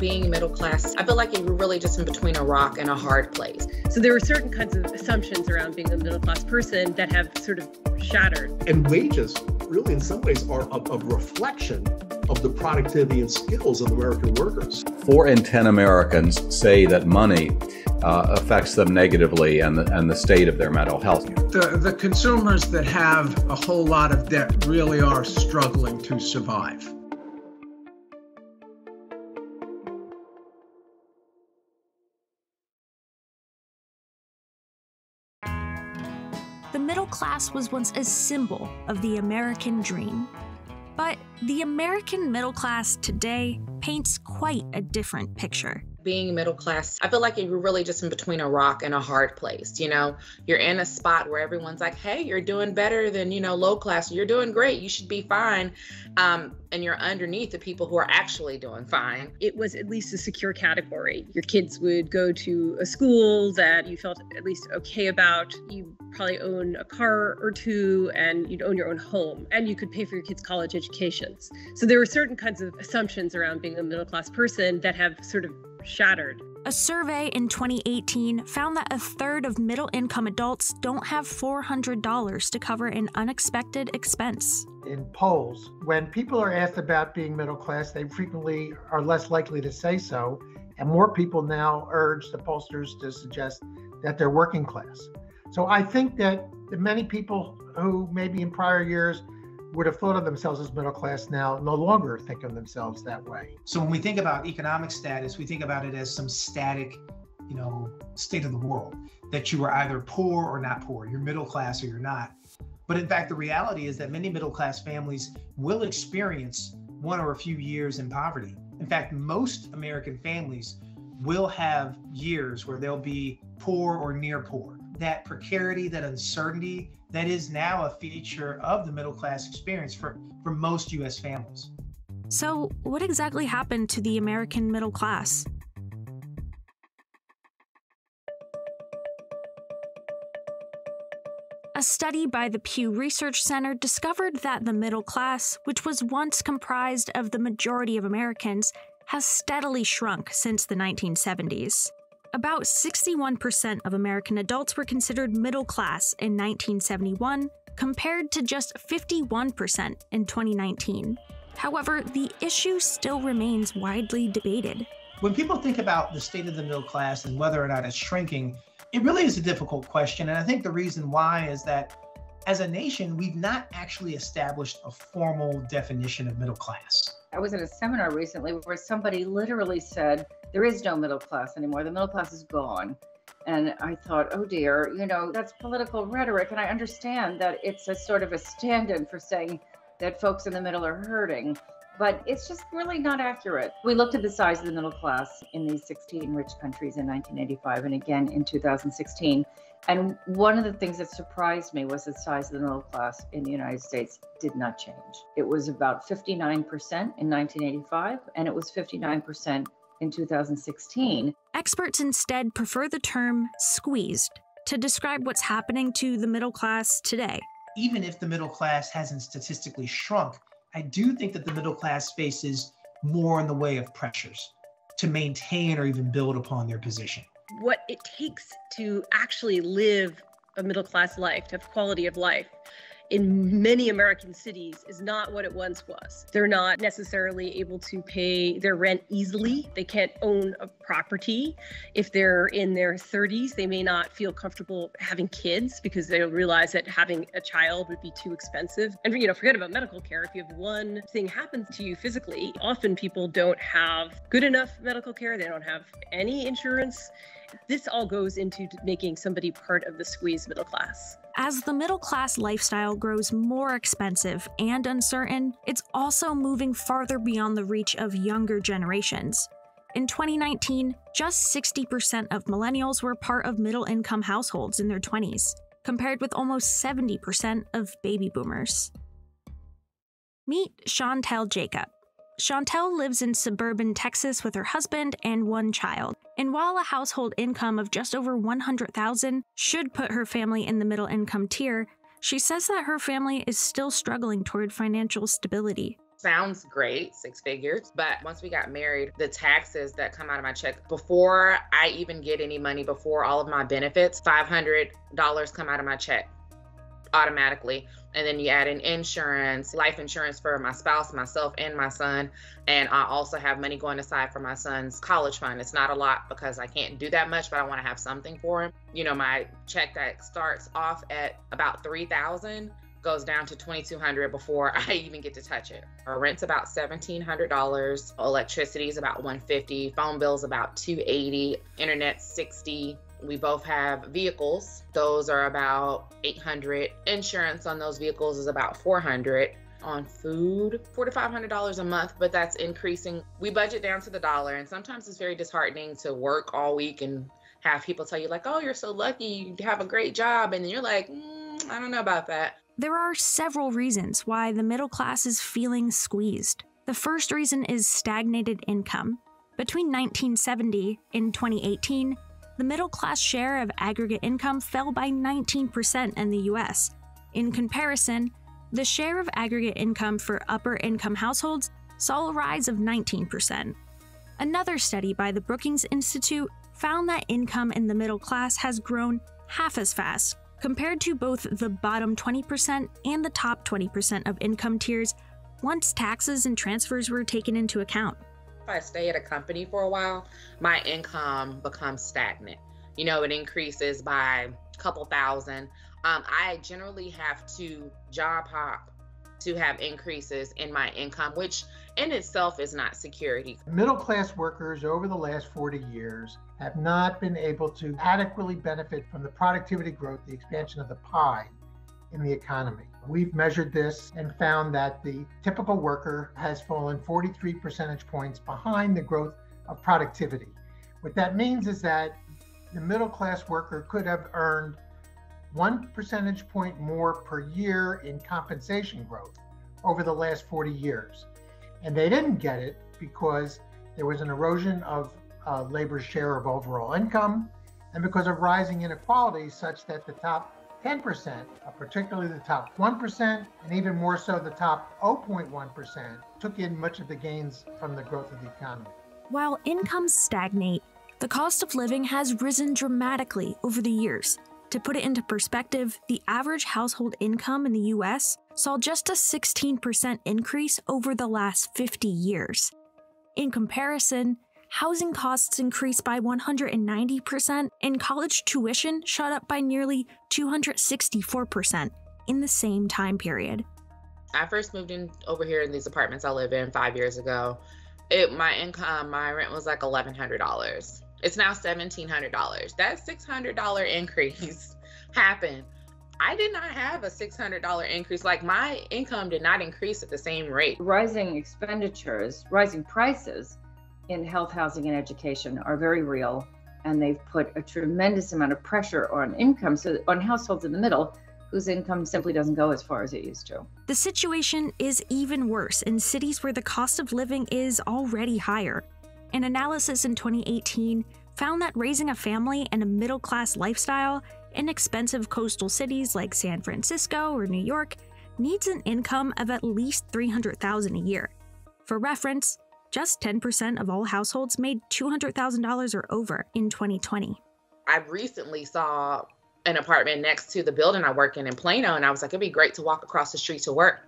being middle class, I feel like you're really just in between a rock and a hard place. So there are certain kinds of assumptions around being a middle class person that have sort of shattered. And wages, really, in some ways, are a, a reflection of the productivity and skills of American workers. Four in 10 Americans say that money uh, affects them negatively and the, and the state of their mental health. The, the consumers that have a whole lot of debt really are struggling to survive. Class was once a symbol of the American dream. But the American middle class today paints quite a different picture being middle class, I feel like you're really just in between a rock and a hard place. You know, you're in a spot where everyone's like, hey, you're doing better than, you know, low class. You're doing great. You should be fine. Um, and you're underneath the people who are actually doing fine. It was at least a secure category. Your kids would go to a school that you felt at least okay about. You probably own a car or two and you'd own your own home and you could pay for your kids' college educations. So there were certain kinds of assumptions around being a middle class person that have sort of shattered. A survey in 2018 found that a third of middle income adults don't have $400 to cover an unexpected expense. In polls, when people are asked about being middle class, they frequently are less likely to say so, and more people now urge the pollsters to suggest that they're working class. So I think that many people who maybe in prior years would have thought of themselves as middle class now no longer think of themselves that way. So when we think about economic status, we think about it as some static, you know, state of the world that you are either poor or not poor, you're middle class or you're not. But in fact, the reality is that many middle class families will experience one or a few years in poverty. In fact, most American families will have years where they'll be poor or near poor. That precarity, that uncertainty, that is now a feature of the middle class experience for, for most US families. So, what exactly happened to the American middle class? A study by the Pew Research Center discovered that the middle class, which was once comprised of the majority of Americans, has steadily shrunk since the 1970s. About 61% of American adults were considered middle class in 1971, compared to just 51% in 2019. However, the issue still remains widely debated. When people think about the state of the middle class and whether or not it's shrinking, it really is a difficult question. And I think the reason why is that as a nation, we've not actually established a formal definition of middle class. I was at a seminar recently where somebody literally said, There is no middle class anymore. The middle class is gone. And I thought, oh dear, you know, that's political rhetoric. And I understand that it's a sort of a stand in for saying that folks in the middle are hurting, but it's just really not accurate. We looked at the size of the middle class in these 16 rich countries in 1985 and again in 2016. And one of the things that surprised me was the size of the middle class in the United States did not change. It was about 59% in 1985, and it was 59% in 2016. Experts instead prefer the term squeezed to describe what's happening to the middle class today. Even if the middle class hasn't statistically shrunk, I do think that the middle class faces more in the way of pressures to maintain or even build upon their position what it takes to actually live a middle class life, to have quality of life in many American cities is not what it once was. They're not necessarily able to pay their rent easily. They can't own a property. If they're in their 30s, they may not feel comfortable having kids because they realize that having a child would be too expensive. And you know, forget about medical care. If you have one thing happens to you physically, often people don't have good enough medical care. They don't have any insurance. This all goes into making somebody part of the squeeze middle class. As the middle class lifestyle grows more expensive and uncertain, it's also moving farther beyond the reach of younger generations. In 2019, just 60% of millennials were part of middle income households in their 20s, compared with almost 70% of baby boomers. Meet Chantel Jacob. Chantel lives in suburban Texas with her husband and one child. And while a household income of just over 100,000 should put her family in the middle income tier, she says that her family is still struggling toward financial stability. sounds great, six figures. But once we got married, the taxes that come out of my check before I even get any money, before all of my benefits, $500 come out of my check automatically. And then you add in insurance, life insurance for my spouse, myself, and my son. And I also have money going aside for my son's college fund. It's not a lot because I can't do that much, but I want to have something for him. You know, my check that starts off at about 3000 goes down to 2200 before I even get to touch it. Our rent's about $1700, electricity is about 150, phone bills about 280, internet 60, we both have vehicles. Those are about 800. Insurance on those vehicles is about 400 on food, $4,500 a month, but that's increasing. We budget down to the dollar, and sometimes it's very disheartening to work all week and have people tell you, like, oh, you're so lucky, you have a great job. And then you're like, mm, I don't know about that. There are several reasons why the middle class is feeling squeezed. The first reason is stagnated income. Between 1970 and 2018, the middle class share of aggregate income fell by 19% in the US. In comparison, the share of aggregate income for upper income households saw a rise of 19%. Another study by the Brookings Institute found that income in the middle class has grown half as fast compared to both the bottom 20% and the top 20% of income tiers once taxes and transfers were taken into account. I stay at a company for a while, my income becomes stagnant. You know, it increases by a couple thousand. Um, I generally have to job hop to have increases in my income, which in itself is not security. Middle class workers over the last 40 years have not been able to adequately benefit from the productivity growth, the expansion of the pie in the economy. We've measured this and found that the typical worker has fallen 43 percentage points behind the growth of productivity. What that means is that the middle class worker could have earned one percentage point more per year in compensation growth over the last 40 years. And they didn't get it because there was an erosion of uh, labor's share of overall income and because of rising inequalities such that the top 10%, uh, particularly the top 1%, and even more so the top 0.1%, took in much of the gains from the growth of the economy. While incomes stagnate, the cost of living has risen dramatically over the years. To put it into perspective, the average household income in the US saw just a 16% increase over the last 50 years. In comparison, housing costs increased by 190%, and college tuition shot up by nearly 264% in the same time period. I first moved in over here in these apartments I live in five years ago. It my income, my rent was like eleven hundred dollars. It's now seventeen hundred dollars. That six hundred dollar increase happened. I did not have a six hundred dollar increase. Like my income did not increase at the same rate. Rising expenditures, rising prices in health, housing, and education are very real, and they've put a tremendous amount of pressure on income, so on households in the middle whose income simply doesn't go as far as it used to. The situation is even worse in cities where the cost of living is already higher. An analysis in 2018 found that raising a family and a middle class lifestyle in expensive coastal cities like San Francisco or New York needs an income of at least 300,000 a year. For reference, just 10% of all households made $200,000 or over in 2020. I recently saw an apartment next to the building I work in in Plano, and I was like, it'd be great to walk across the street to work.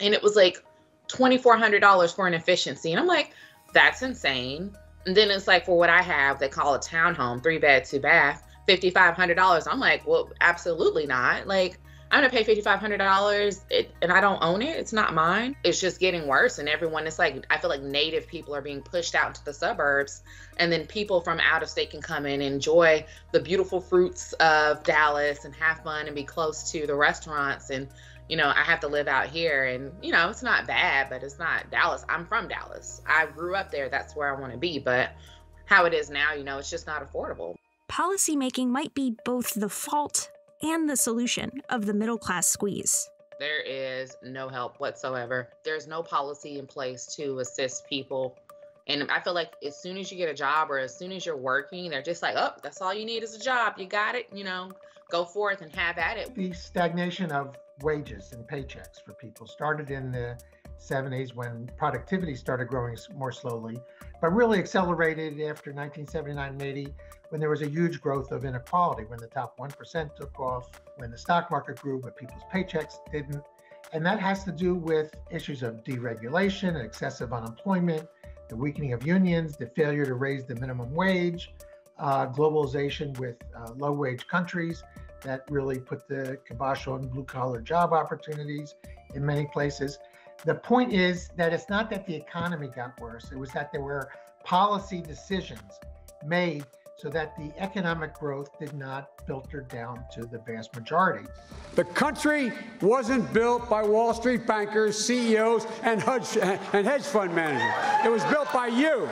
And it was like $2,400 for an efficiency. And I'm like, that's insane. And then it's like for what I have, they call a townhome, three bed, two bath, $5,500. I'm like, well, absolutely not. Like, I'm gonna pay fifty five hundred dollars, and I don't own it. It's not mine. It's just getting worse, and everyone. It's like I feel like native people are being pushed out into the suburbs, and then people from out of state can come in and enjoy the beautiful fruits of Dallas and have fun and be close to the restaurants. And you know, I have to live out here, and you know, it's not bad, but it's not Dallas. I'm from Dallas. I grew up there. That's where I want to be, but how it is now, you know, it's just not affordable. Policymaking might be both the fault and the solution of the middle class squeeze. There is no help whatsoever. There's no policy in place to assist people. And I feel like as soon as you get a job or as soon as you're working, they're just like, oh, that's all you need is a job. You got it. You know, go forth and have at it. The stagnation of wages and paychecks for people started in the 70s when productivity started growing more slowly, but really accelerated after 1979 and 80 when there was a huge growth of inequality, when the top 1% took off, when the stock market grew, but people's paychecks didn't. And that has to do with issues of deregulation and excessive unemployment, the weakening of unions, the failure to raise the minimum wage, uh, globalization with uh, low wage countries that really put the kibosh on blue collar job opportunities in many places. The point is that it's not that the economy got worse, it was that there were policy decisions made so that the economic growth did not filter down to the vast majority. The country wasn't built by Wall Street bankers, CEOs, and hedge, and hedge fund managers. It was built by you.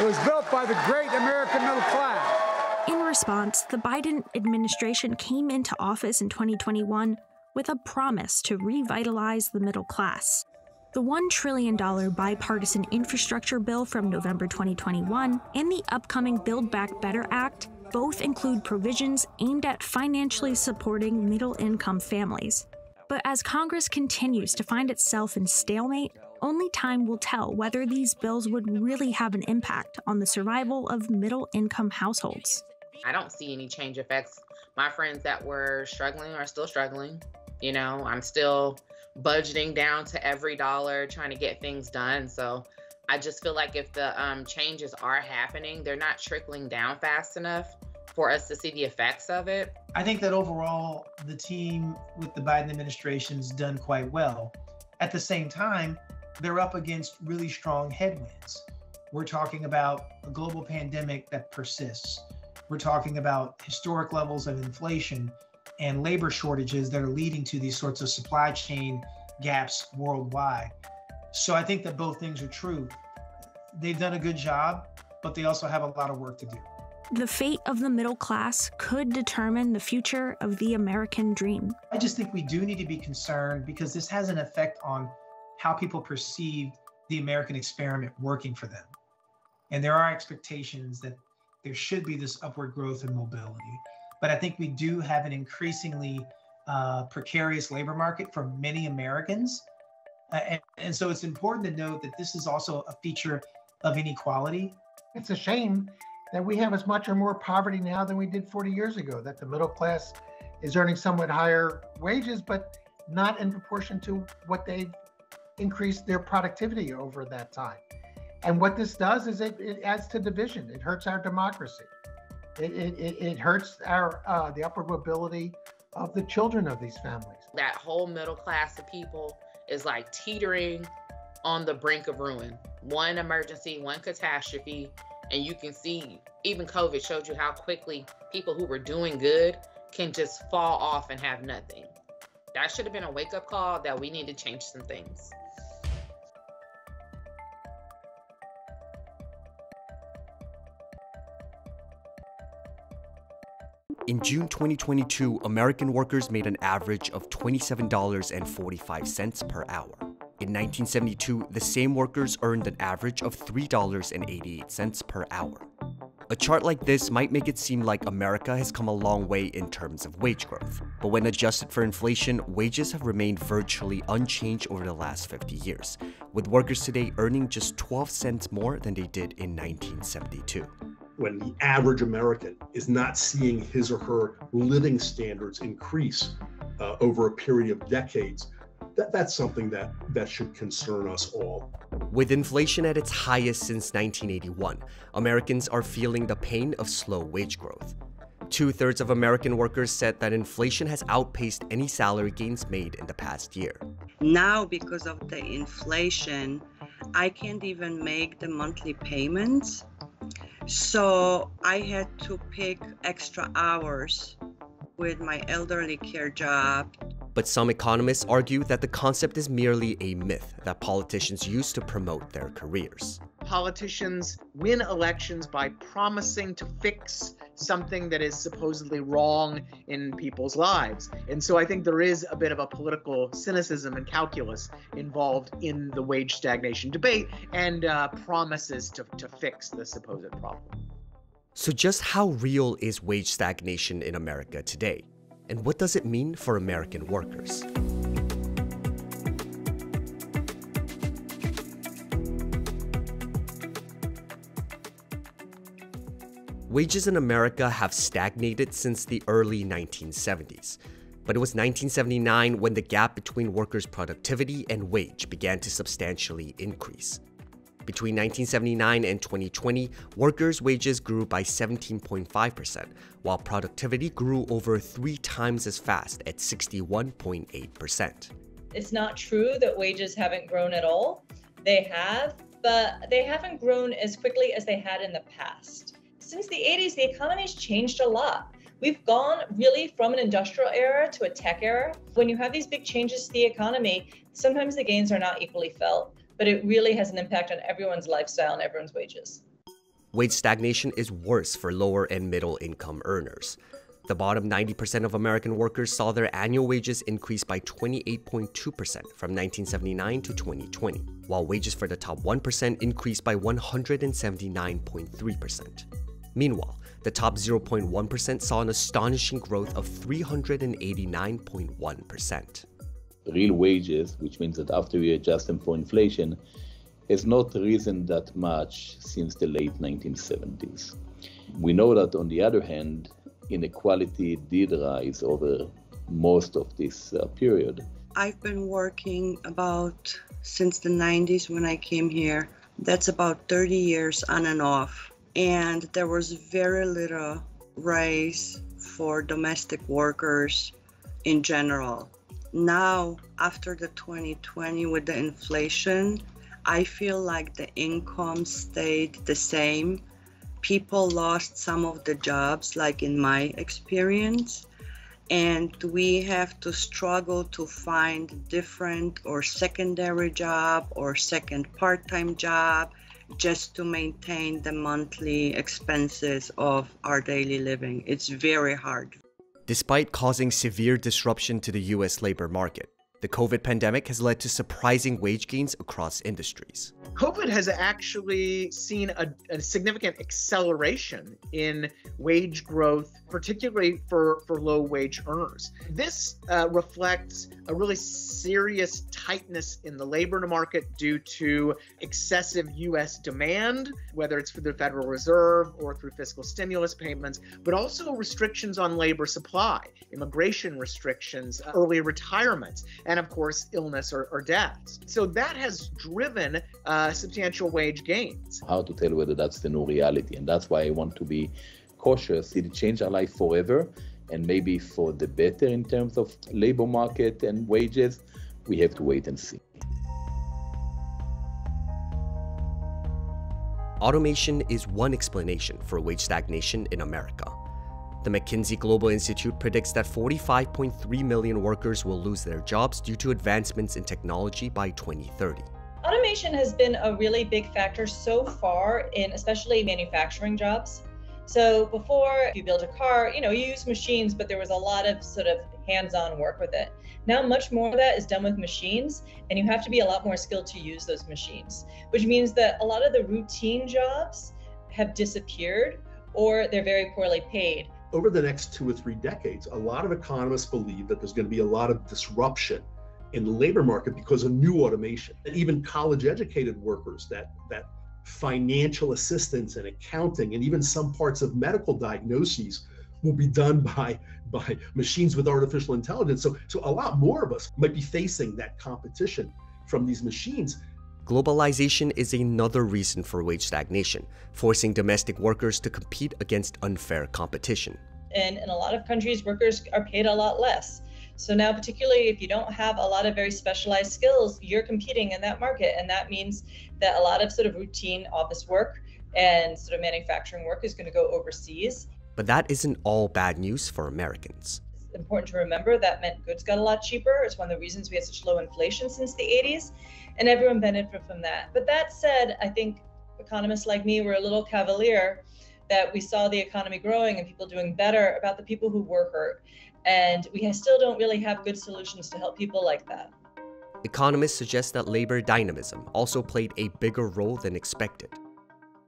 It was built by the great American middle class. In response, the Biden administration came into office in 2021 with a promise to revitalize the middle class. The $1 trillion bipartisan infrastructure bill from November 2021 and the upcoming Build Back Better Act both include provisions aimed at financially supporting middle income families. But as Congress continues to find itself in stalemate, only time will tell whether these bills would really have an impact on the survival of middle income households. I don't see any change effects. My friends that were struggling are still struggling. You know, I'm still budgeting down to every dollar, trying to get things done. So I just feel like if the um, changes are happening, they're not trickling down fast enough for us to see the effects of it. I think that overall, the team with the Biden administration's done quite well. At the same time, they're up against really strong headwinds. We're talking about a global pandemic that persists. We're talking about historic levels of inflation and labor shortages that are leading to these sorts of supply chain gaps worldwide. So I think that both things are true. They've done a good job, but they also have a lot of work to do. The fate of the middle class could determine the future of the American dream. I just think we do need to be concerned because this has an effect on how people perceive the American experiment working for them. And there are expectations that there should be this upward growth and mobility. But I think we do have an increasingly uh, precarious labor market for many Americans. Uh, and, and so it's important to note that this is also a feature of inequality. It's a shame that we have as much or more poverty now than we did 40 years ago, that the middle class is earning somewhat higher wages, but not in proportion to what they've increased their productivity over that time. And what this does is it, it adds to division. It hurts our democracy. It, it, it hurts our uh, the upward mobility of the children of these families. That whole middle class of people is like teetering on the brink of ruin. One emergency, one catastrophe, and you can see even COVID showed you how quickly people who were doing good can just fall off and have nothing. That should have been a wake up call that we need to change some things. In June 2022, American workers made an average of $27.45 per hour. In 1972, the same workers earned an average of $3.88 per hour. A chart like this might make it seem like America has come a long way in terms of wage growth, but when adjusted for inflation, wages have remained virtually unchanged over the last 50 years, with workers today earning just 12 cents more than they did in 1972 when the average American is not seeing his or her living standards increase uh, over a period of decades, that, that's something that, that should concern us all. With inflation at its highest since 1981, Americans are feeling the pain of slow wage growth. Two thirds of American workers said that inflation has outpaced any salary gains made in the past year. Now, because of the inflation, I can't even make the monthly payments so I had to pick extra hours with my elderly care job. But some economists argue that the concept is merely a myth that politicians use to promote their careers. Politicians win elections by promising to fix something that is supposedly wrong in people's lives. And so I think there is a bit of a political cynicism and calculus involved in the wage stagnation debate and uh, promises to, to fix the supposed problem. So just how real is wage stagnation in America today? And what does it mean for American workers? Wages in America have stagnated since the early 1970s. But it was 1979 when the gap between workers' productivity and wage began to substantially increase. Between 1979 and 2020, workers' wages grew by 17.5%, while productivity grew over three times as fast at 61.8%. It's not true that wages haven't grown at all. They have, but they haven't grown as quickly as they had in the past since the 80s, the economy's changed a lot. We've gone really from an industrial era to a tech era. When you have these big changes to the economy, sometimes the gains are not equally felt, but it really has an impact on everyone's lifestyle and everyone's wages. Wage stagnation is worse for lower and middle income earners. The bottom 90% of American workers saw their annual wages increase by 28.2% from 1979 to 2020, while wages for the top 1% increased by 179.3%. Meanwhile, the top 0.1% saw an astonishing growth of 389.1%. Real wages, which means that after we adjust them for inflation, has not risen that much since the late 1970s. We know that, on the other hand, inequality did rise over most of this uh, period. I've been working about since the 90s when I came here. That's about 30 years on and off and there was very little rise for domestic workers in general. Now, after the 2020 with the inflation, I feel like the income stayed the same. People lost some of the jobs, like in my experience, and we have to struggle to find different or secondary job or second part-time job just to maintain the monthly expenses of our daily living. It's very hard. Despite causing severe disruption to the US labor market, the COVID pandemic has led to surprising wage gains across industries. COVID has actually seen a, a, significant acceleration in wage growth, particularly for, for low wage earners. This uh, reflects a really serious tightness in the labor market due to excessive U.S. demand, whether it's for the Federal Reserve or through fiscal stimulus payments, but also restrictions on labor supply, immigration restrictions, early retirements, and of course, illness or, or deaths. So that has driven uh, substantial wage gains. How to tell whether that's the new reality? And that's why I want to be cautious. It change our life forever and maybe for the better in terms of labor market and wages. We have to wait and see. Automation is one explanation for wage stagnation in America. The McKinsey Global Institute predicts that 45.3 million workers will lose their jobs due to advancements in technology by 2030. Automation has been a really big factor so far in especially manufacturing jobs. So before you build a car, you know, you use machines, but there was a lot of sort of hands-on work with it. Now much more of that is done with machines and you have to be a lot more skilled to use those machines, which means that a lot of the routine jobs have disappeared or they're very poorly paid. Over the next two or three decades, a lot of economists believe that there's going to be a lot of disruption in the labor market because of new automation. And even college educated workers that that financial assistance and accounting and even some parts of medical diagnoses will be done by by machines with artificial intelligence. So so a lot more of us might be facing that competition from these machines. Globalization is another reason for wage stagnation, forcing domestic workers to compete against unfair competition. And in a lot of countries, workers are paid a lot less. So now, particularly if you don't have a lot of very specialized skills, you're competing in that market. And that means that a lot of sort of routine office work and sort of manufacturing work is going to go overseas. But that isn't all bad news for Americans. It's important to remember that meant goods got a lot cheaper. It's one of the reasons we had such low inflation since the 80s, and everyone benefited from that. But that said, I think economists like me were a little cavalier that we saw the economy growing and people doing better about the people who were hurt. And we still don't really have good solutions to help people like that. Economists suggest that labor dynamism also played a bigger role than expected.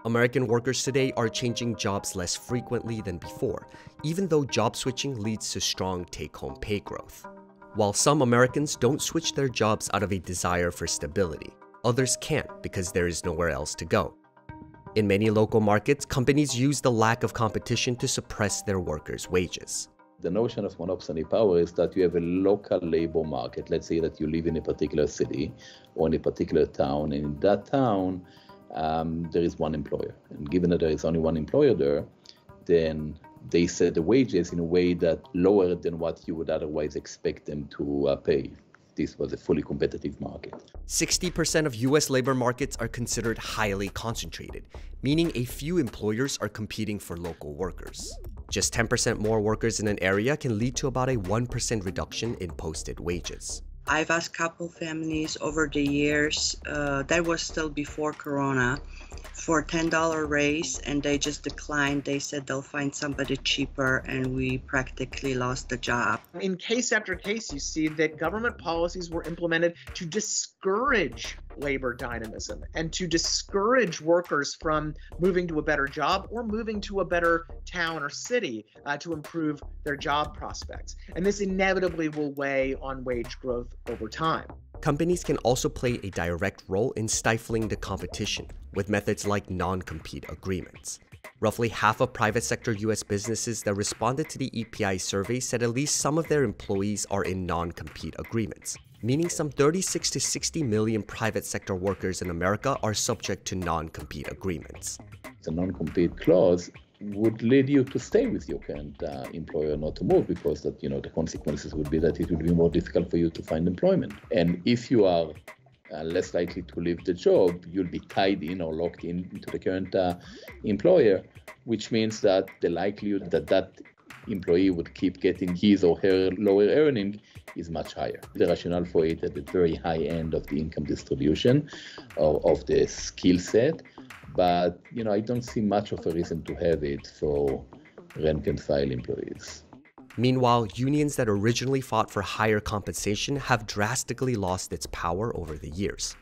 American workers today are changing jobs less frequently than before, even though job switching leads to strong take home pay growth. While some Americans don't switch their jobs out of a desire for stability, others can't because there is nowhere else to go. In many local markets, companies use the lack of competition to suppress their workers' wages. The notion of monopsony power is that you have a local labor market. Let's say that you live in a particular city or in a particular town, and in that town, um, there is one employer. And given that there is only one employer there, then they set the wages in a way that lower than what you would otherwise expect them to uh, pay this was a fully competitive market. 60% of US labor markets are considered highly concentrated, meaning a few employers are competing for local workers. Just 10% more workers in an area can lead to about a 1% reduction in posted wages. I've asked couple families over the years, uh, that was still before Corona, for a $10 raise and they just declined. They said they'll find somebody cheaper and we practically lost the job. In case after case, you see that government policies were implemented to discourage labor dynamism and to discourage workers from moving to a better job or moving to a better town or city uh, to improve their job prospects. And this inevitably will weigh on wage growth over time. Companies can also play a direct role in stifling the competition with methods like non compete agreements. Roughly half of private sector US businesses that responded to the EPI survey said at least some of their employees are in non compete agreements, meaning some 36 to 60 million private sector workers in America are subject to non compete agreements. The non compete clause would lead you to stay with your current uh, employer, not to move, because that you know the consequences would be that it would be more difficult for you to find employment. And if you are uh, less likely to leave the job, you'll be tied in or locked in into the current uh, employer, which means that the likelihood that that employee would keep getting his or her lower earning is much higher. The rationale for it at the very high end of the income distribution or of the skill set but you know I don't see much of a reason to have it for rank and file employees. Meanwhile, unions that originally fought for higher compensation have drastically lost its power over the years.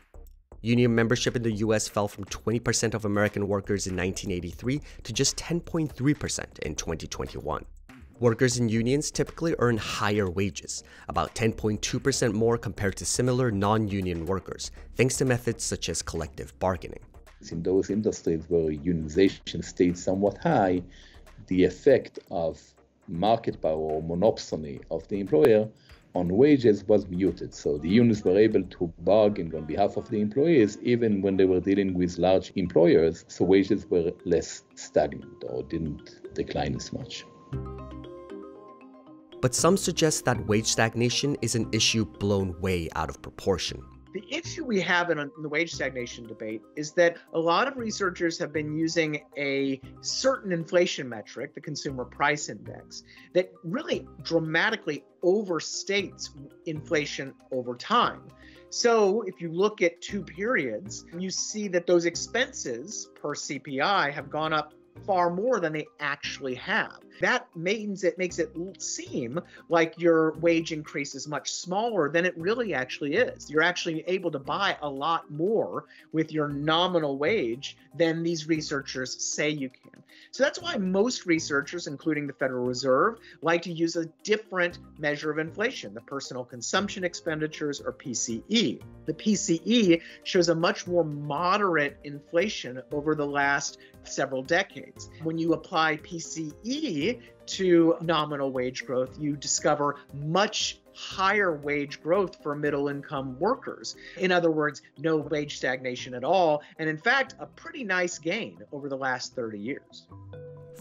Union membership in the US fell from 20% of American workers in 1983 to just 10.3% in 2021. Workers in unions typically earn higher wages, about 10.2% more compared to similar non union workers, thanks to methods such as collective bargaining. In those industries where unionization stayed somewhat high, the effect of market power or monopsony of the employer on wages was muted. So the unions were able to bargain on behalf of the employees even when they were dealing with large employers, so wages were less stagnant or didn't decline as much. But some suggest that wage stagnation is an issue blown way out of proportion. The issue we have in, the wage stagnation debate is that a lot of researchers have been using a certain inflation metric, the consumer price index, that really dramatically overstates inflation over time. So, if you look at two periods, you see that those expenses per CPI have gone up far more than they actually have. That means it makes it seem like your wage increase is much smaller than it really actually is. You're actually able to buy a lot more with your nominal wage than these researchers say you can. So that's why most researchers, including the Federal Reserve, like to use a different measure of inflation, the personal consumption expenditures or PCE. The PCE shows a much more moderate inflation over the last several decades. When you apply PCE to nominal wage growth, you discover much higher wage growth for middle income workers. In other words, no wage stagnation at all, and in fact, a pretty nice gain over the last 30 years.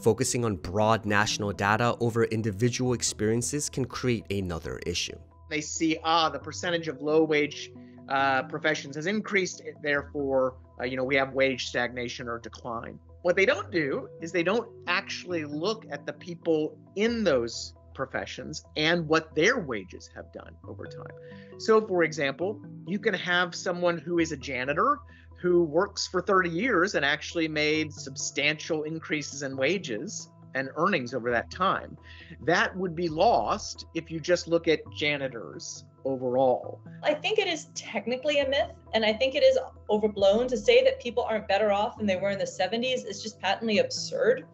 Focusing on broad national data over individual experiences can create another issue. They see, ah, the percentage of low wage uh, professions has increased, therefore, uh, you know, we have wage stagnation or decline. What they don't do is they don't actually look at the people in those professions and what their wages have done over time. So, for example, you can have someone who is a janitor who works for 30 years and actually made substantial increases in wages and earnings over that time. That would be lost if you just look at janitors overall. I think it is technically a myth, and I think it is overblown to say that people aren't better off than they were in the 70s is just patently absurd.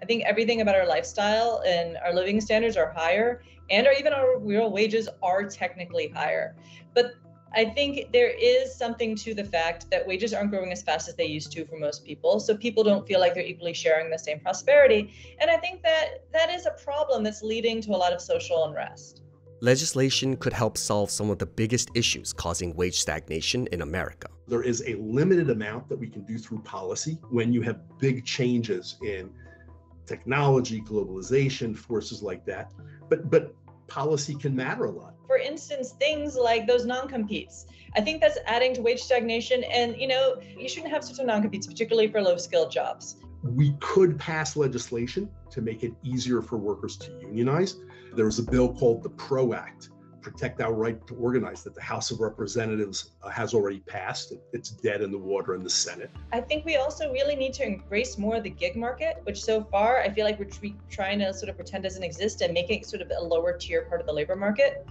I think everything about our lifestyle and our living standards are higher, and our, even our real wages are technically higher. But I think there is something to the fact that wages aren't growing as fast as they used to for most people. So people don't feel like they're equally sharing the same prosperity. And I think that that is a problem that's leading to a lot of social unrest. Legislation could help solve some of the biggest issues causing wage stagnation in America. There is a limited amount that we can do through policy when you have big changes in technology, globalization, forces like that. But but policy can matter a lot. For instance, things like those non-competes. I think that's adding to wage stagnation. And you know, you shouldn't have such a non-competes, particularly for low-skilled jobs. We could pass legislation to make it easier for workers to unionize. There was a bill called the PRO Act protect our right to organize that the House of Representatives uh, has already passed. It's dead in the water in the Senate. I think we also really need to embrace more the gig market, which so far I feel like we're trying to sort of pretend doesn't exist and make it sort of a lower tier part of the labor market.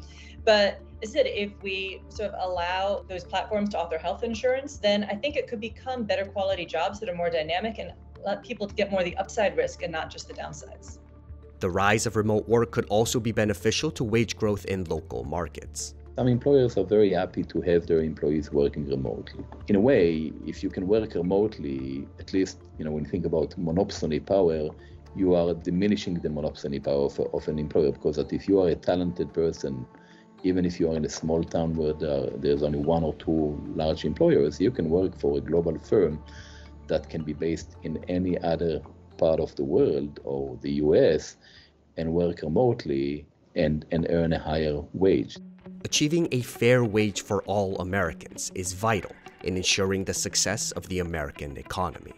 But I said, if we sort of allow those platforms to offer health insurance, then I think it could become better quality jobs that are more dynamic and let people get more of the upside risk and not just the downsides. The rise of remote work could also be beneficial to wage growth in local markets. Some employers are very happy to have their employees working remotely. In a way, if you can work remotely, at least you know when you think about monopsony power, you are diminishing the monopsony power of, of an employer because that if you are a talented person, even if you are in a small town where there, there's only one or two large employers, you can work for a global firm that can be based in any other part of the world or the US and work remotely and, and earn a higher wage. Achieving a fair wage for all Americans is vital in ensuring the success of the American economy.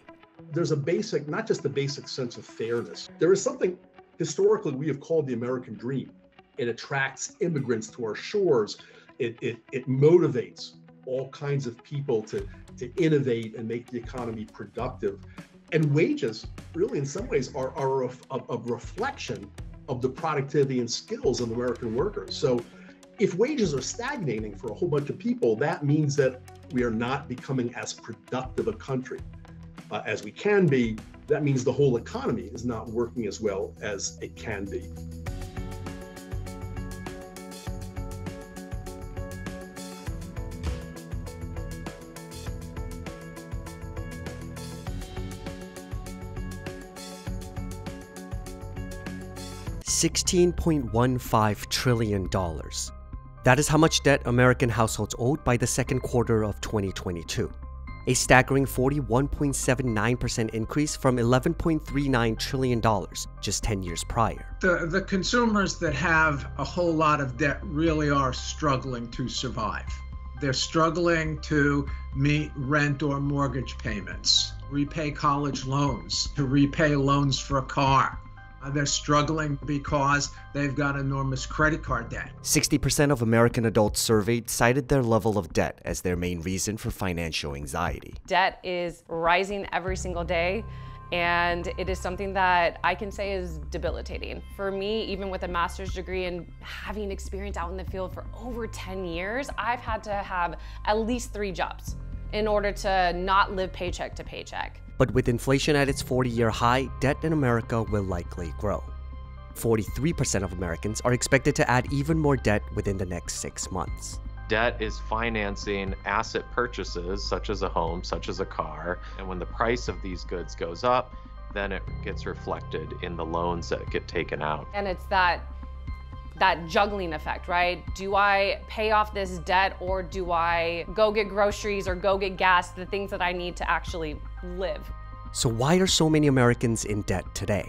There's a basic, not just a basic sense of fairness, there is something historically we have called the American dream. It attracts immigrants to our shores, it, it, it motivates all kinds of people to, to innovate and make the economy productive and wages really in some ways are, are a, a, reflection of the productivity and skills of American workers. So if wages are stagnating for a whole bunch of people, that means that we are not becoming as productive a country uh, as we can be. That means the whole economy is not working as well as it can be. 16.15 trillion dollars. That is how much debt American households owed by the second quarter of 2022. A staggering 41.79% increase from $11.39 trillion just 10 years prior. The, the consumers that have a whole lot of debt really are struggling to survive. They're struggling to meet rent or mortgage payments, repay college loans, to repay loans for a car they're struggling because they've got enormous credit card debt. 60% of American adults surveyed cited their level of debt as their main reason for financial anxiety. Debt is rising every single day. And it is something that I can say is debilitating. For me, even with a master's degree and having experience out in the field for over 10 years, I've had to have at least three jobs in order to not live paycheck to paycheck. But with inflation at its 40 year high, debt in America will likely grow. 43% of Americans are expected to add even more debt within the next six months. Debt is financing asset purchases, such as a home, such as a car. And when the price of these goods goes up, then it gets reflected in the loans that get taken out. And it's that that juggling effect, right? Do I pay off this debt or do I go get groceries or go get gas, the things that I need to actually live. So, why are so many Americans in debt today?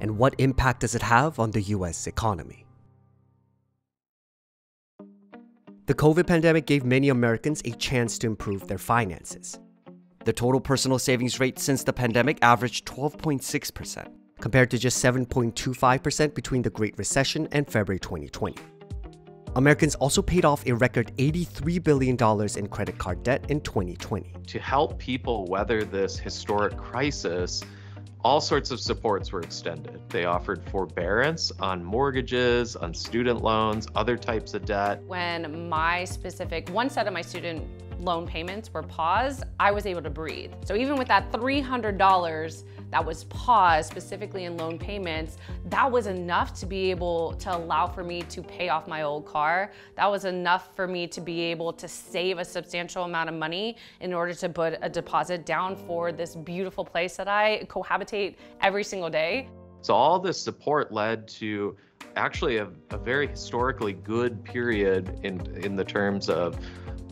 And what impact does it have on the US economy? The COVID pandemic gave many Americans a chance to improve their finances. The total personal savings rate since the pandemic averaged 12.6%, compared to just 7.25% between the Great Recession and February 2020. Americans also paid off a record $83 billion in credit card debt in 2020. To help people weather this historic crisis, all sorts of supports were extended. They offered forbearance on mortgages, on student loans, other types of debt. When my specific, one set of my student loan payments were paused, I was able to breathe. So even with that $300 that was paused specifically in loan payments, that was enough to be able to allow for me to pay off my old car. That was enough for me to be able to save a substantial amount of money in order to put a deposit down for this beautiful place that I cohabitate every single day. So all this support led to actually a, a very historically good period in in the terms of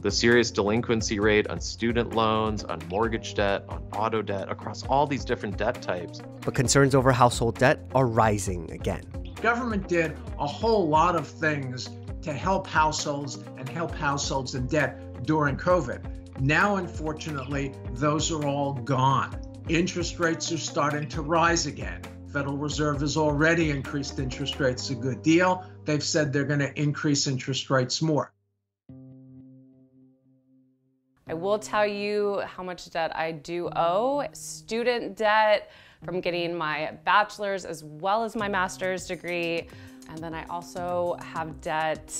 the serious delinquency rate on student loans, on mortgage debt, on auto debt, across all these different debt types. But concerns over household debt are rising again. Government did a whole lot of things to help households and help households in debt during COVID. Now, unfortunately, those are all gone. Interest rates are starting to rise again. Federal Reserve has already increased interest rates a good deal. They've said they're going to increase interest rates more. I will tell you how much debt I do owe. Student debt from getting my bachelor's as well as my master's degree. And then I also have debt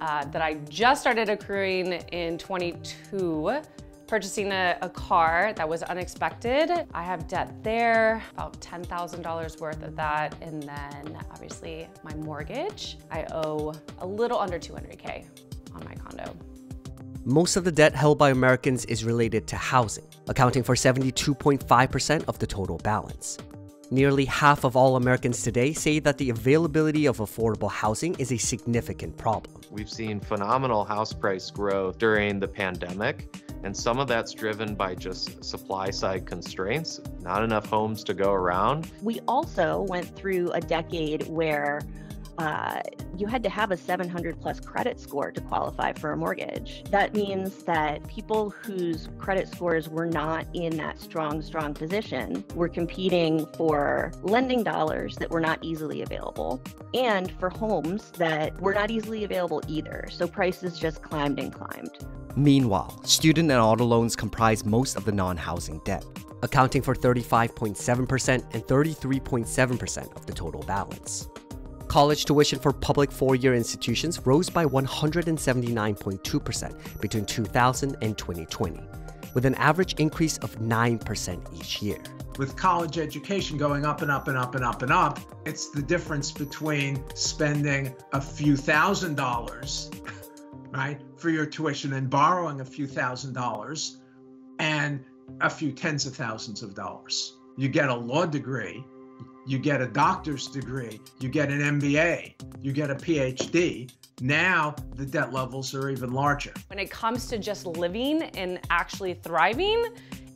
uh, that I just started accruing in 22 purchasing a, a, car that was unexpected. I have debt there, about $10,000 worth of that. And then obviously my mortgage, I owe a little under 200K on my condo. Most of the debt held by Americans is related to housing, accounting for 72.5% of the total balance. Nearly half of all Americans today say that the availability of affordable housing is a significant problem. We've seen phenomenal house price growth during the pandemic, and some of that's driven by just supply side constraints, not enough homes to go around. We also went through a decade where uh, you had to have a 700 plus credit score to qualify for a mortgage. That means that people whose credit scores were not in that strong, strong position were competing for lending dollars that were not easily available and for homes that were not easily available either. So prices just climbed and climbed. Meanwhile, student and auto loans comprise most of the non housing debt, accounting for 35.7% and 33.7% of the total balance. College tuition for public four-year institutions rose by 179.2% between 2000 and 2020, with an average increase of 9% each year. With college education going up and up and up and up and up, it's the difference between spending a few thousand dollars, right, for your tuition and borrowing a few thousand dollars and a few tens of thousands of dollars. You get a law degree you get a doctor's degree, you get an MBA, you get a PhD. Now the debt levels are even larger. When it comes to just living and actually thriving,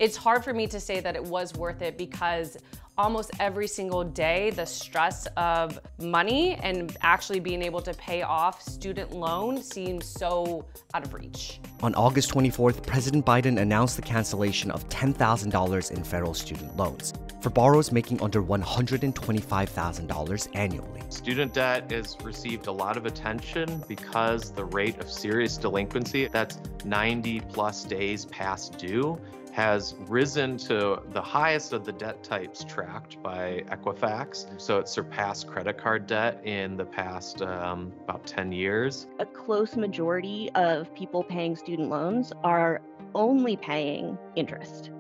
it's hard for me to say that it was worth it because almost every single day the stress of money and actually being able to pay off student loan seems so out of reach. On August 24th, President Biden announced the cancellation of $10,000 in federal student loans for borrowers making under $125,000 annually. Student debt has received a lot of attention because the rate of serious delinquency, that's 90 plus days past due, has risen to the highest of the debt types tracked by Equifax. So it surpassed credit card debt in the past um, about 10 years. A close majority of people paying student loans are only paying interest.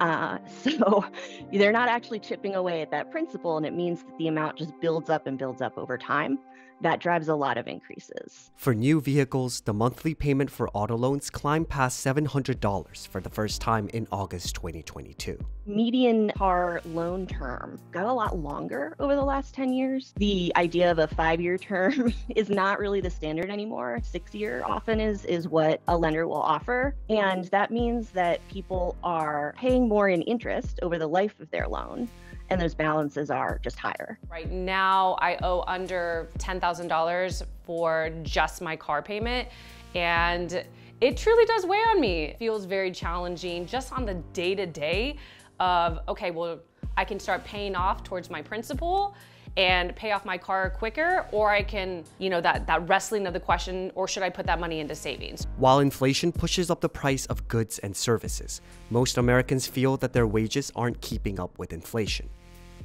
Uh, so they're not actually chipping away at that principal, and it means that the amount just builds up and builds up over time that drives a lot of increases. For new vehicles, the monthly payment for auto loans climbed past $700 for the first time in August 2022. Median car loan term got a lot longer over the last 10 years. The idea of a five year term is not really the standard anymore. Six year often is, is what a lender will offer. And that means that people are paying more in interest over the life of their loan and those balances are just higher. Right now, I owe under $10,000 for just my car payment. And it truly does weigh on me. It feels very challenging just on the day to day of, okay, well, I can start paying off towards my principal and pay off my car quicker, or I can, you know, that, that wrestling of the question, or should I put that money into savings? While inflation pushes up the price of goods and services, most Americans feel that their wages aren't keeping up with inflation.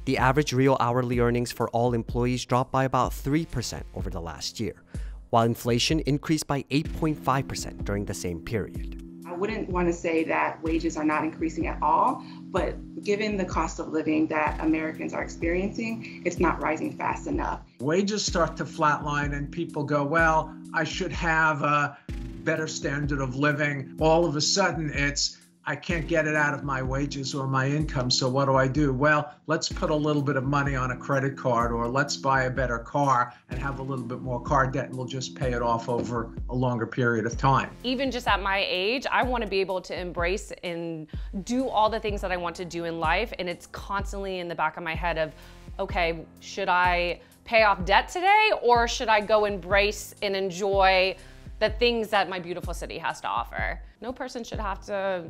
The average real hourly earnings for all employees dropped by about 3% over the last year, while inflation increased by 8.5% during the same period. I wouldn't want to say that wages are not increasing at all, but given the cost of living that Americans are experiencing, it's not rising fast enough. Wages start to flatline, and people go, Well, I should have a better standard of living. All of a sudden, it's I can't get it out of my wages or my income. So what do I do? Well, let's put a little bit of money on a credit card or let's buy a better car and have a little bit more car debt and we'll just pay it off over a longer period of time. Even just at my age, I want to be able to embrace and do all the things that I want to do in life. And it's constantly in the back of my head of, okay, should I pay off debt today or should I go embrace and enjoy the things that my beautiful city has to offer? No person should have to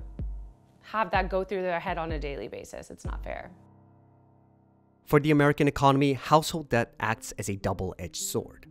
have that go through their head on a daily basis. It's not fair. For the American economy, household debt acts as a double edged sword.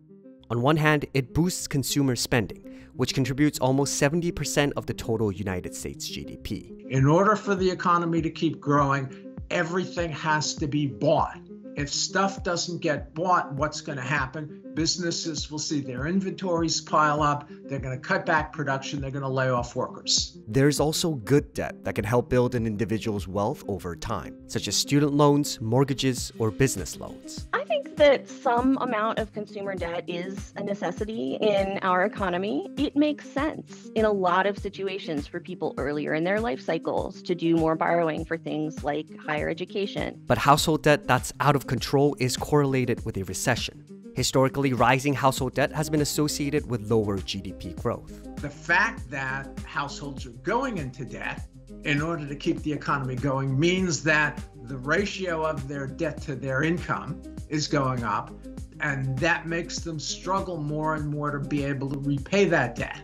On one hand, it boosts consumer spending, which contributes almost 70% of the total United States GDP. In order for the economy to keep growing, everything has to be bought. If stuff doesn't get bought, what's going to happen? Businesses will see their inventories pile up, they're going to cut back production, they're going to lay off workers. There's also good debt that can help build an individual's wealth over time, such as student loans, mortgages, or business loans. I think that some amount of consumer debt is a necessity in our economy. It makes sense in a lot of situations for people earlier in their life cycles to do more borrowing for things like higher education. But household debt that's out of control is correlated with a recession. Historically, rising household debt has been associated with lower GDP growth. The fact that households are going into debt in order to keep the economy going means that the ratio of their debt to their income is going up, and that makes them struggle more and more to be able to repay that debt.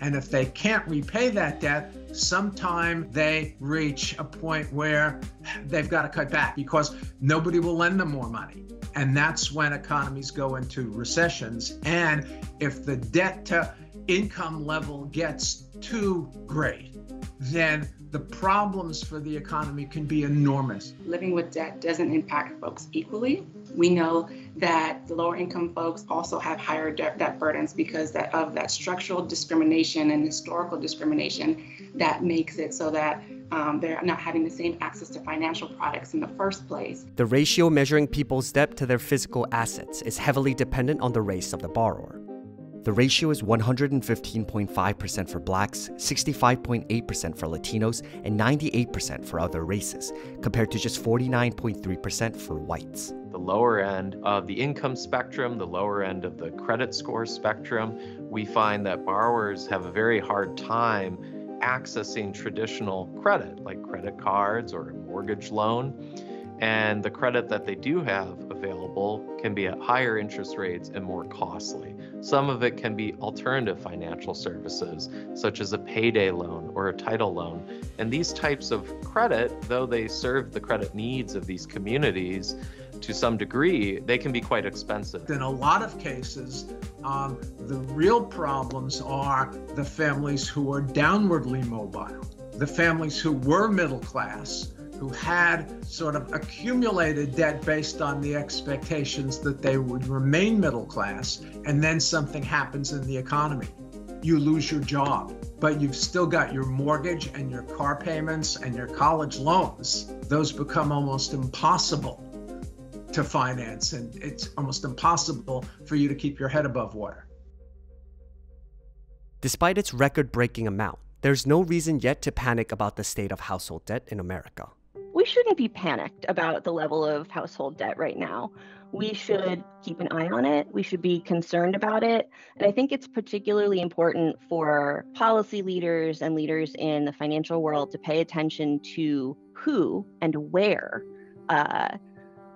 And if they can't repay that debt, sometime they reach a point where they've got to cut back because nobody will lend them more money. And that's when economies go into recessions. And if the debt to income level gets too great, then the problems for the economy can be enormous. Living with debt doesn't impact folks equally. We know that the lower income folks also have higher debt, debt burdens because that, of that structural discrimination and historical discrimination that makes it so that um, they're not having the same access to financial products in the first place. The ratio measuring people's debt to their physical assets is heavily dependent on the race of the borrower. The ratio is 115.5% for blacks, 65.8% for Latinos, and 98% for other races, compared to just 49.3% for whites. The lower end of the income spectrum, the lower end of the credit score spectrum, we find that borrowers have a very hard time accessing traditional credit, like credit cards or a mortgage loan. And the credit that they do have available can be at higher interest rates and more costly. Some of it can be alternative financial services, such as a payday loan or a title loan. And these types of credit, though they serve the credit needs of these communities, to some degree, they can be quite expensive. In a lot of cases, um, the real problems are the families who are downwardly mobile, the families who were middle class, who had sort of accumulated debt based on the expectations that they would remain middle class, and then something happens in the economy. You lose your job, but you've still got your mortgage and your car payments and your college loans. Those become almost impossible to finance, and it's almost impossible for you to keep your head above water. Despite its record breaking amount, there's no reason yet to panic about the state of household debt in America. We shouldn't be panicked about the level of household debt right now. We should keep an eye on it. We should be concerned about it. And I think it's particularly important for policy leaders and leaders in the financial world to pay attention to who and where uh,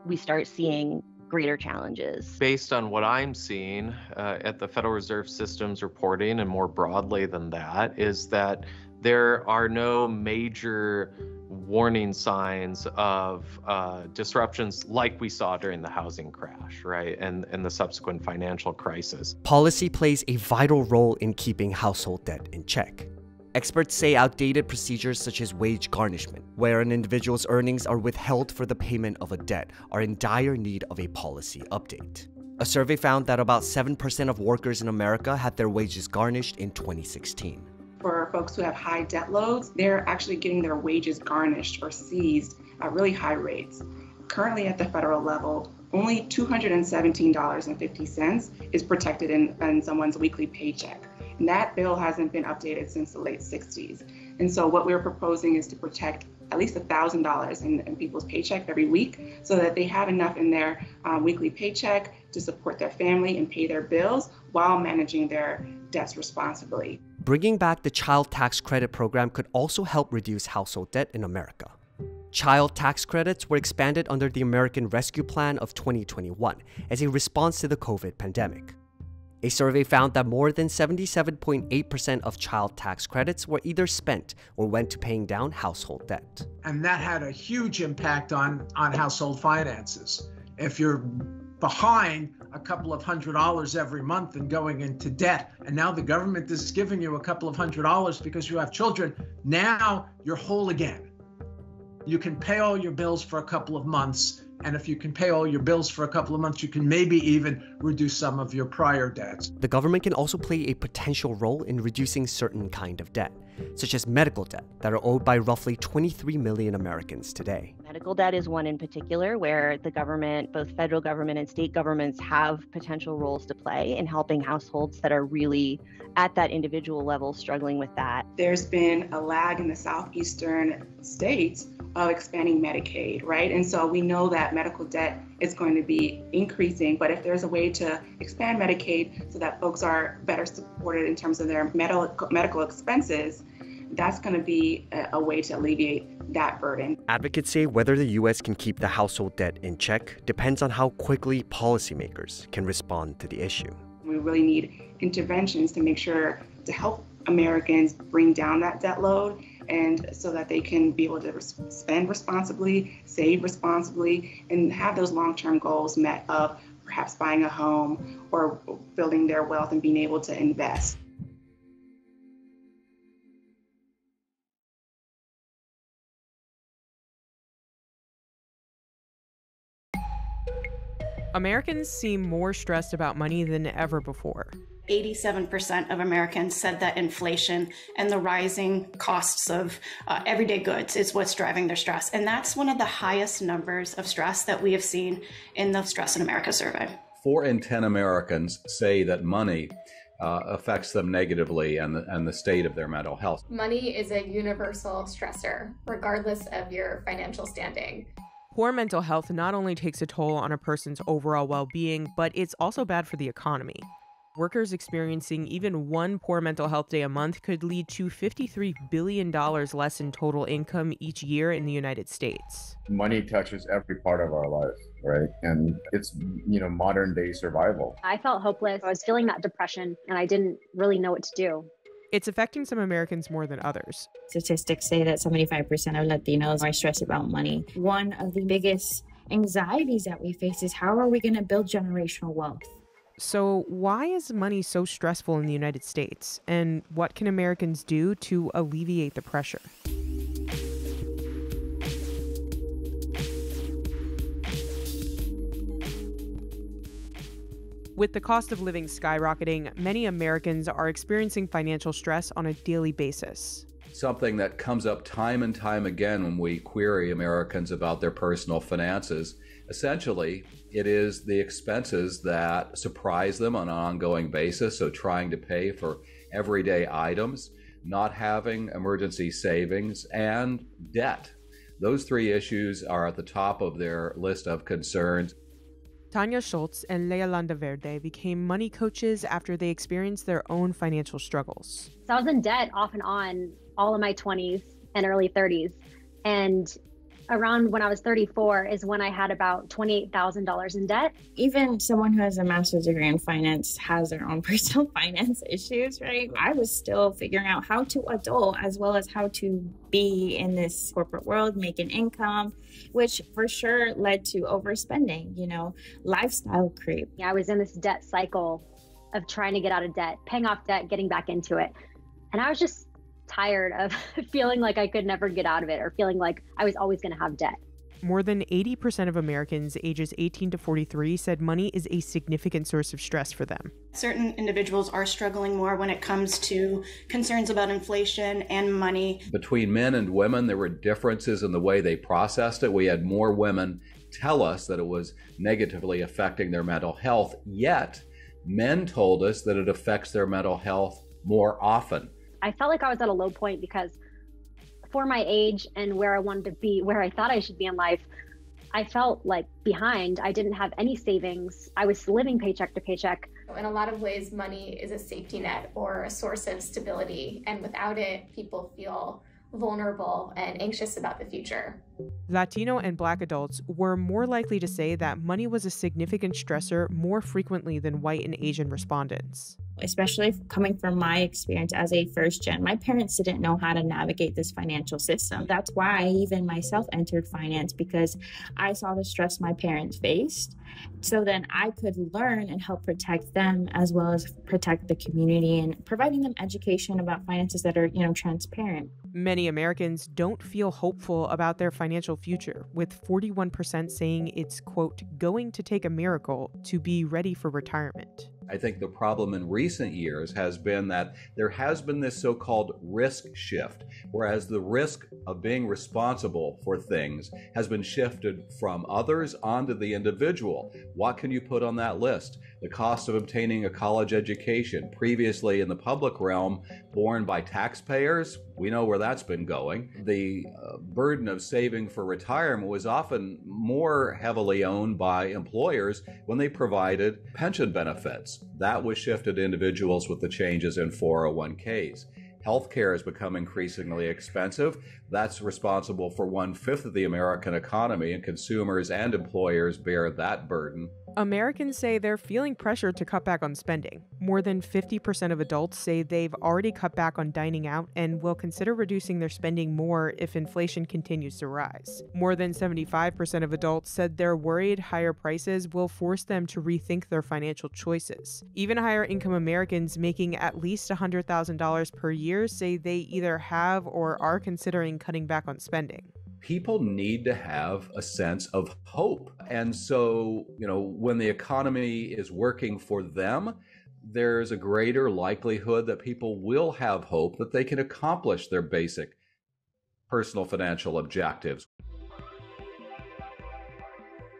we start seeing greater challenges. Based on what I'm seeing uh, at the Federal Reserve System's reporting, and more broadly than that, is that there are no major warning signs of uh, disruptions like we saw during the housing crash, right, and, and the subsequent financial crisis. Policy plays a vital role in keeping household debt in check. Experts say outdated procedures such as wage garnishment, where an individual's earnings are withheld for the payment of a debt, are in dire need of a policy update. A survey found that about 7% of workers in America had their wages garnished in 2016. For folks who have high debt loads, they're actually getting their wages garnished or seized at really high rates. Currently at the federal level, only $217.50 is protected in, in someone's weekly paycheck. And that bill hasn't been updated since the late 60s. And so what we're proposing is to protect at least $1,000 in, in people's paycheck every week so that they have enough in their uh, weekly paycheck to support their family and pay their bills while managing their debts responsibly. Bringing back the child tax credit program could also help reduce household debt in America. Child tax credits were expanded under the American Rescue Plan of 2021 as a response to the COVID pandemic. A survey found that more than 77.8% of child tax credits were either spent or went to paying down household debt. And that had a huge impact on, on household finances. If you're behind a couple of hundred dollars every month and going into debt, and now the government is giving you a couple of hundred dollars because you have children, now you're whole again you can pay all your bills for a couple of months. And if you can pay all your bills for a couple of months, you can maybe even reduce some of your prior debts. The government can also play a potential role in reducing certain kind of debt, such as medical debt that are owed by roughly 23 million Americans today. Medical debt is one in particular where the government, both federal government and state governments, have potential roles to play in helping households that are really at that individual level struggling with that. There's been a lag in the southeastern states of expanding Medicaid, right? And so we know that medical debt is going to be increasing, but if there's a way to expand Medicaid so that folks are better supported in terms of their medical medical expenses, that's going to be a, a way to alleviate that burden. Advocates say whether the U.S. can keep the household debt in check depends on how quickly policymakers can respond to the issue. We really need interventions to make sure to help Americans bring down that debt load and so that they can be able to res- spend responsibly, save responsibly, and have those long-term goals met of perhaps buying a home or building their wealth and being able to invest. Americans seem more stressed about money than ever before. 87% of Americans said that inflation and the rising costs of uh, everyday goods is what's driving their stress. And that's one of the highest numbers of stress that we have seen in the Stress in America survey. Four in 10 Americans say that money uh, affects them negatively and the, and the state of their mental health. Money is a universal stressor, regardless of your financial standing. Poor mental health not only takes a toll on a person's overall well being, but it's also bad for the economy workers experiencing even one poor mental health day a month could lead to $53 billion less in total income each year in the United States. Money touches every part of our life, right? And it's, you know, modern day survival. I felt hopeless. I was feeling that depression and I didn't really know what to do. It's affecting some Americans more than others. Statistics say that 75% of Latinos are stressed about money. One of the biggest anxieties that we face is how are we going to build generational wealth? So, why is money so stressful in the United States? And what can Americans do to alleviate the pressure? With the cost of living skyrocketing, many Americans are experiencing financial stress on a daily basis. Something that comes up time and time again when we query Americans about their personal finances essentially, it is the expenses that surprise them on an ongoing basis. So, trying to pay for everyday items, not having emergency savings, and debt. Those three issues are at the top of their list of concerns. Tanya Schultz and Leah Landaverde became money coaches after they experienced their own financial struggles. So I was in debt off and on all of my 20s and early 30s. And around when I was 34 is when I had about $28,000 in debt. Even someone who has a master's degree in finance has their own personal finance issues, right? I was still figuring out how to adult as well as how to be in this corporate world, make an income, which for sure led to overspending, you know, lifestyle creep. Yeah, I was in this debt cycle of trying to get out of debt, paying off debt, getting back into it. And I was just tired of feeling like I could never get out of it or feeling like I was always going to have debt. More than 80% of Americans ages 18 to 43 said money is a significant source of stress for them. Certain individuals are struggling more when it comes to concerns about inflation and money. Between men and women, there were differences in the way they processed it. We had more women tell us that it was negatively affecting their mental health, yet, men told us that it affects their mental health more often. I felt like I was at a low point because for my age and where I wanted to be, where I thought I should be in life, I felt like behind. I didn't have any savings. I was living paycheck to paycheck. In a lot of ways, money is a safety net or a source of stability. And without it, people feel vulnerable and anxious about the future. Latino and Black adults were more likely to say that money was a significant stressor more frequently than white and Asian respondents. Especially coming from my experience as a first gen, my parents didn't know how to navigate this financial system. That's why I even myself entered finance because I saw the stress my parents faced. So then I could learn and help protect them as well as protect the community and providing them education about finances that are, you know, transparent. Many Americans don't feel hopeful about their financial future, with 41% saying it's, quote, going to take a miracle to be ready for retirement. I think the problem in recent years has been that there has been this so called risk shift, whereas the risk of being responsible for things has been shifted from others onto the individual. What can you put on that list? The cost of obtaining a college education, previously in the public realm, borne by taxpayers. We know where that's been going. The uh, burden of saving for retirement was often more heavily owned by employers when they provided pension benefits. That was shifted to individuals with the changes in 401ks. Healthcare has become increasingly expensive. That's responsible for one fifth of the American economy, and consumers and employers bear that burden. Americans say they're feeling pressure to cut back on spending. More than 50% of adults say they've already cut back on dining out and will consider reducing their spending more if inflation continues to rise. More than 75% of adults said they're worried higher prices will force them to rethink their financial choices. Even higher income Americans making at least $100,000 per year say they either have or are considering cutting back on spending people need to have a sense of hope. And so, you know, when the economy is working for them, there's a greater likelihood that people will have hope that they can accomplish their basic personal financial objectives.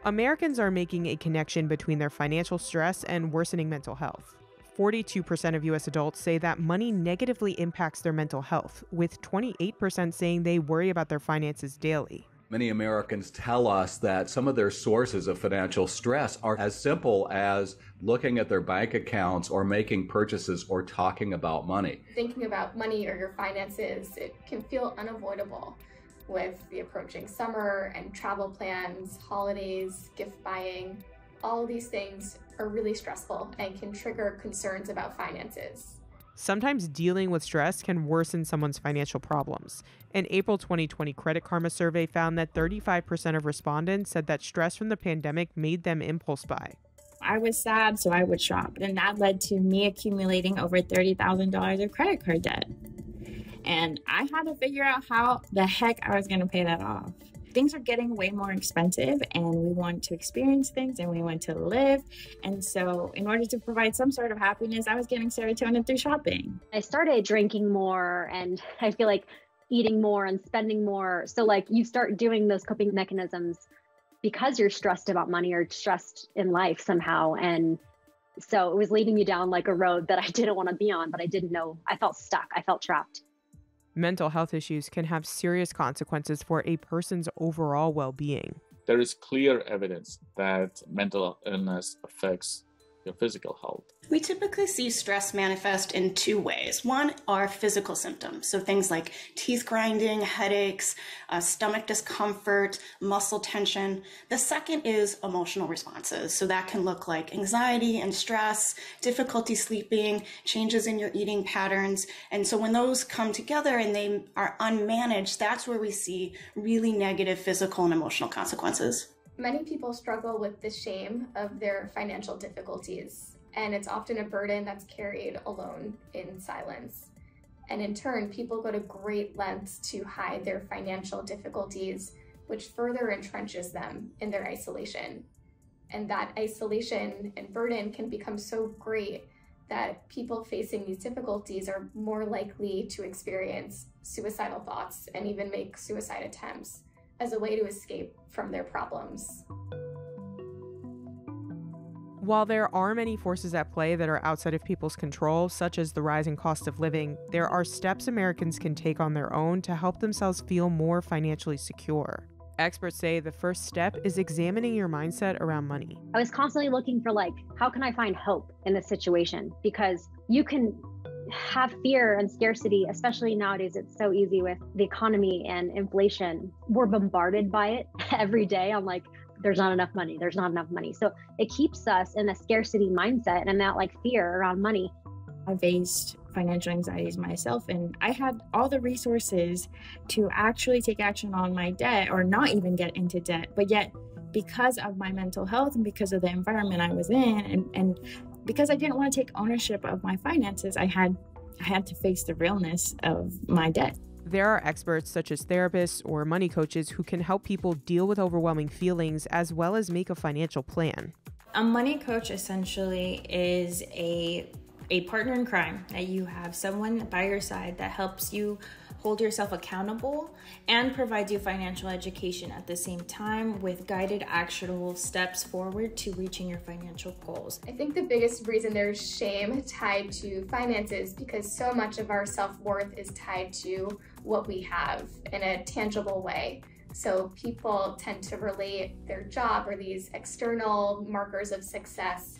Americans are making a connection between their financial stress and worsening mental health. 42% of US adults say that money negatively impacts their mental health, with 28% saying they worry about their finances daily. Many Americans tell us that some of their sources of financial stress are as simple as looking at their bank accounts or making purchases or talking about money. Thinking about money or your finances, it can feel unavoidable with the approaching summer and travel plans, holidays, gift buying all these things are really stressful and can trigger concerns about finances. Sometimes dealing with stress can worsen someone's financial problems. An April 2020 Credit Karma survey found that 35% of respondents said that stress from the pandemic made them impulse buy. I was sad, so I would shop. And that led to me accumulating over $30,000 of credit card debt. And I had to figure out how the heck I was going to pay that off things are getting way more expensive and we want to experience things and we want to live. And so, in order to provide some sort of happiness, I was getting serotonin through shopping. I started drinking more and I feel like eating more and spending more. So, like, you start doing those coping mechanisms because you're stressed about money or stressed in life somehow. And so it was leading me down like a road that I didn't want to be on, but I didn't know. I felt stuck. I felt trapped. Mental health issues can have serious consequences for a person's overall well being. There is clear evidence that mental illness affects your physical health. We typically see stress manifest in two ways. One are physical symptoms, so things like teeth grinding, headaches, uh, stomach discomfort, muscle tension. The second is emotional responses, so that can look like anxiety and stress, difficulty sleeping, changes in your eating patterns. And so when those come together and they are unmanaged, that's where we see really negative physical and emotional consequences. Many people struggle with the shame of their financial difficulties, and it's often a burden that's carried alone in silence. And in turn, people go to great lengths to hide their financial difficulties which further entrenches them in their isolation. And that isolation and burden can become so great that people facing these difficulties are more likely to experience suicidal thoughts and even make suicide attempts as a way to escape from their problems. While there are many forces at play that are outside of people's control, such as the rising cost of living, there are steps Americans can take on their own to help themselves feel more financially secure. Experts say the first step is examining your mindset around money. I was constantly looking for, like, how can I find hope in this situation? Because you can have fear and scarcity, especially nowadays. It's so easy with the economy and inflation. We're bombarded by it every day. I'm like, there's not enough money. There's not enough money. So it keeps us in a scarcity mindset and that like fear around money. I faced financial anxieties myself, and I had all the resources to actually take action on my debt or not even get into debt. But yet, because of my mental health and because of the environment I was in, and, and because I didn't want to take ownership of my finances, I had I had to face the realness of my debt. There are experts such as therapists or money coaches who can help people deal with overwhelming feelings as well as make a financial plan. A money coach essentially is a a partner in crime that you have someone by your side that helps you hold yourself accountable and provides you financial education at the same time with guided actionable steps forward to reaching your financial goals. I think the biggest reason there's shame tied to finances because so much of our self-worth is tied to what we have in a tangible way. So people tend to relate their job or these external markers of success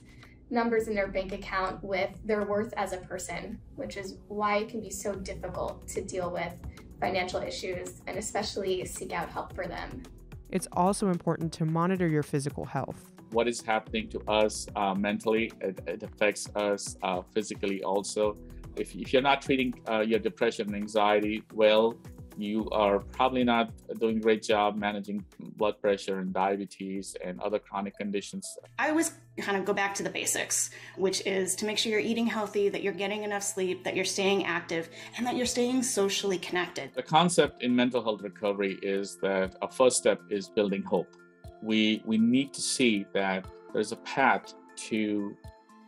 numbers in their bank account with their worth as a person, which is why it can be so difficult to deal with financial issues and especially seek out help for them. It's also important to monitor your physical health. What is happening to us uh, mentally, it, it, affects us uh, physically also. If, if you're not treating uh, your depression and anxiety well, you are probably not doing a great job managing blood pressure and diabetes and other chronic conditions. I always kind of go back to the basics, which is to make sure you're eating healthy, that you're getting enough sleep, that you're staying active, and that you're staying socially connected. The concept in mental health recovery is that a first step is building hope. We, we need to see that there's a path to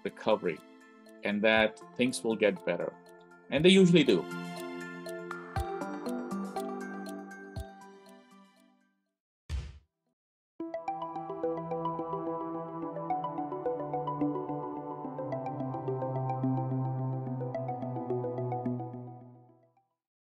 recovery and that things will get better. And they usually do.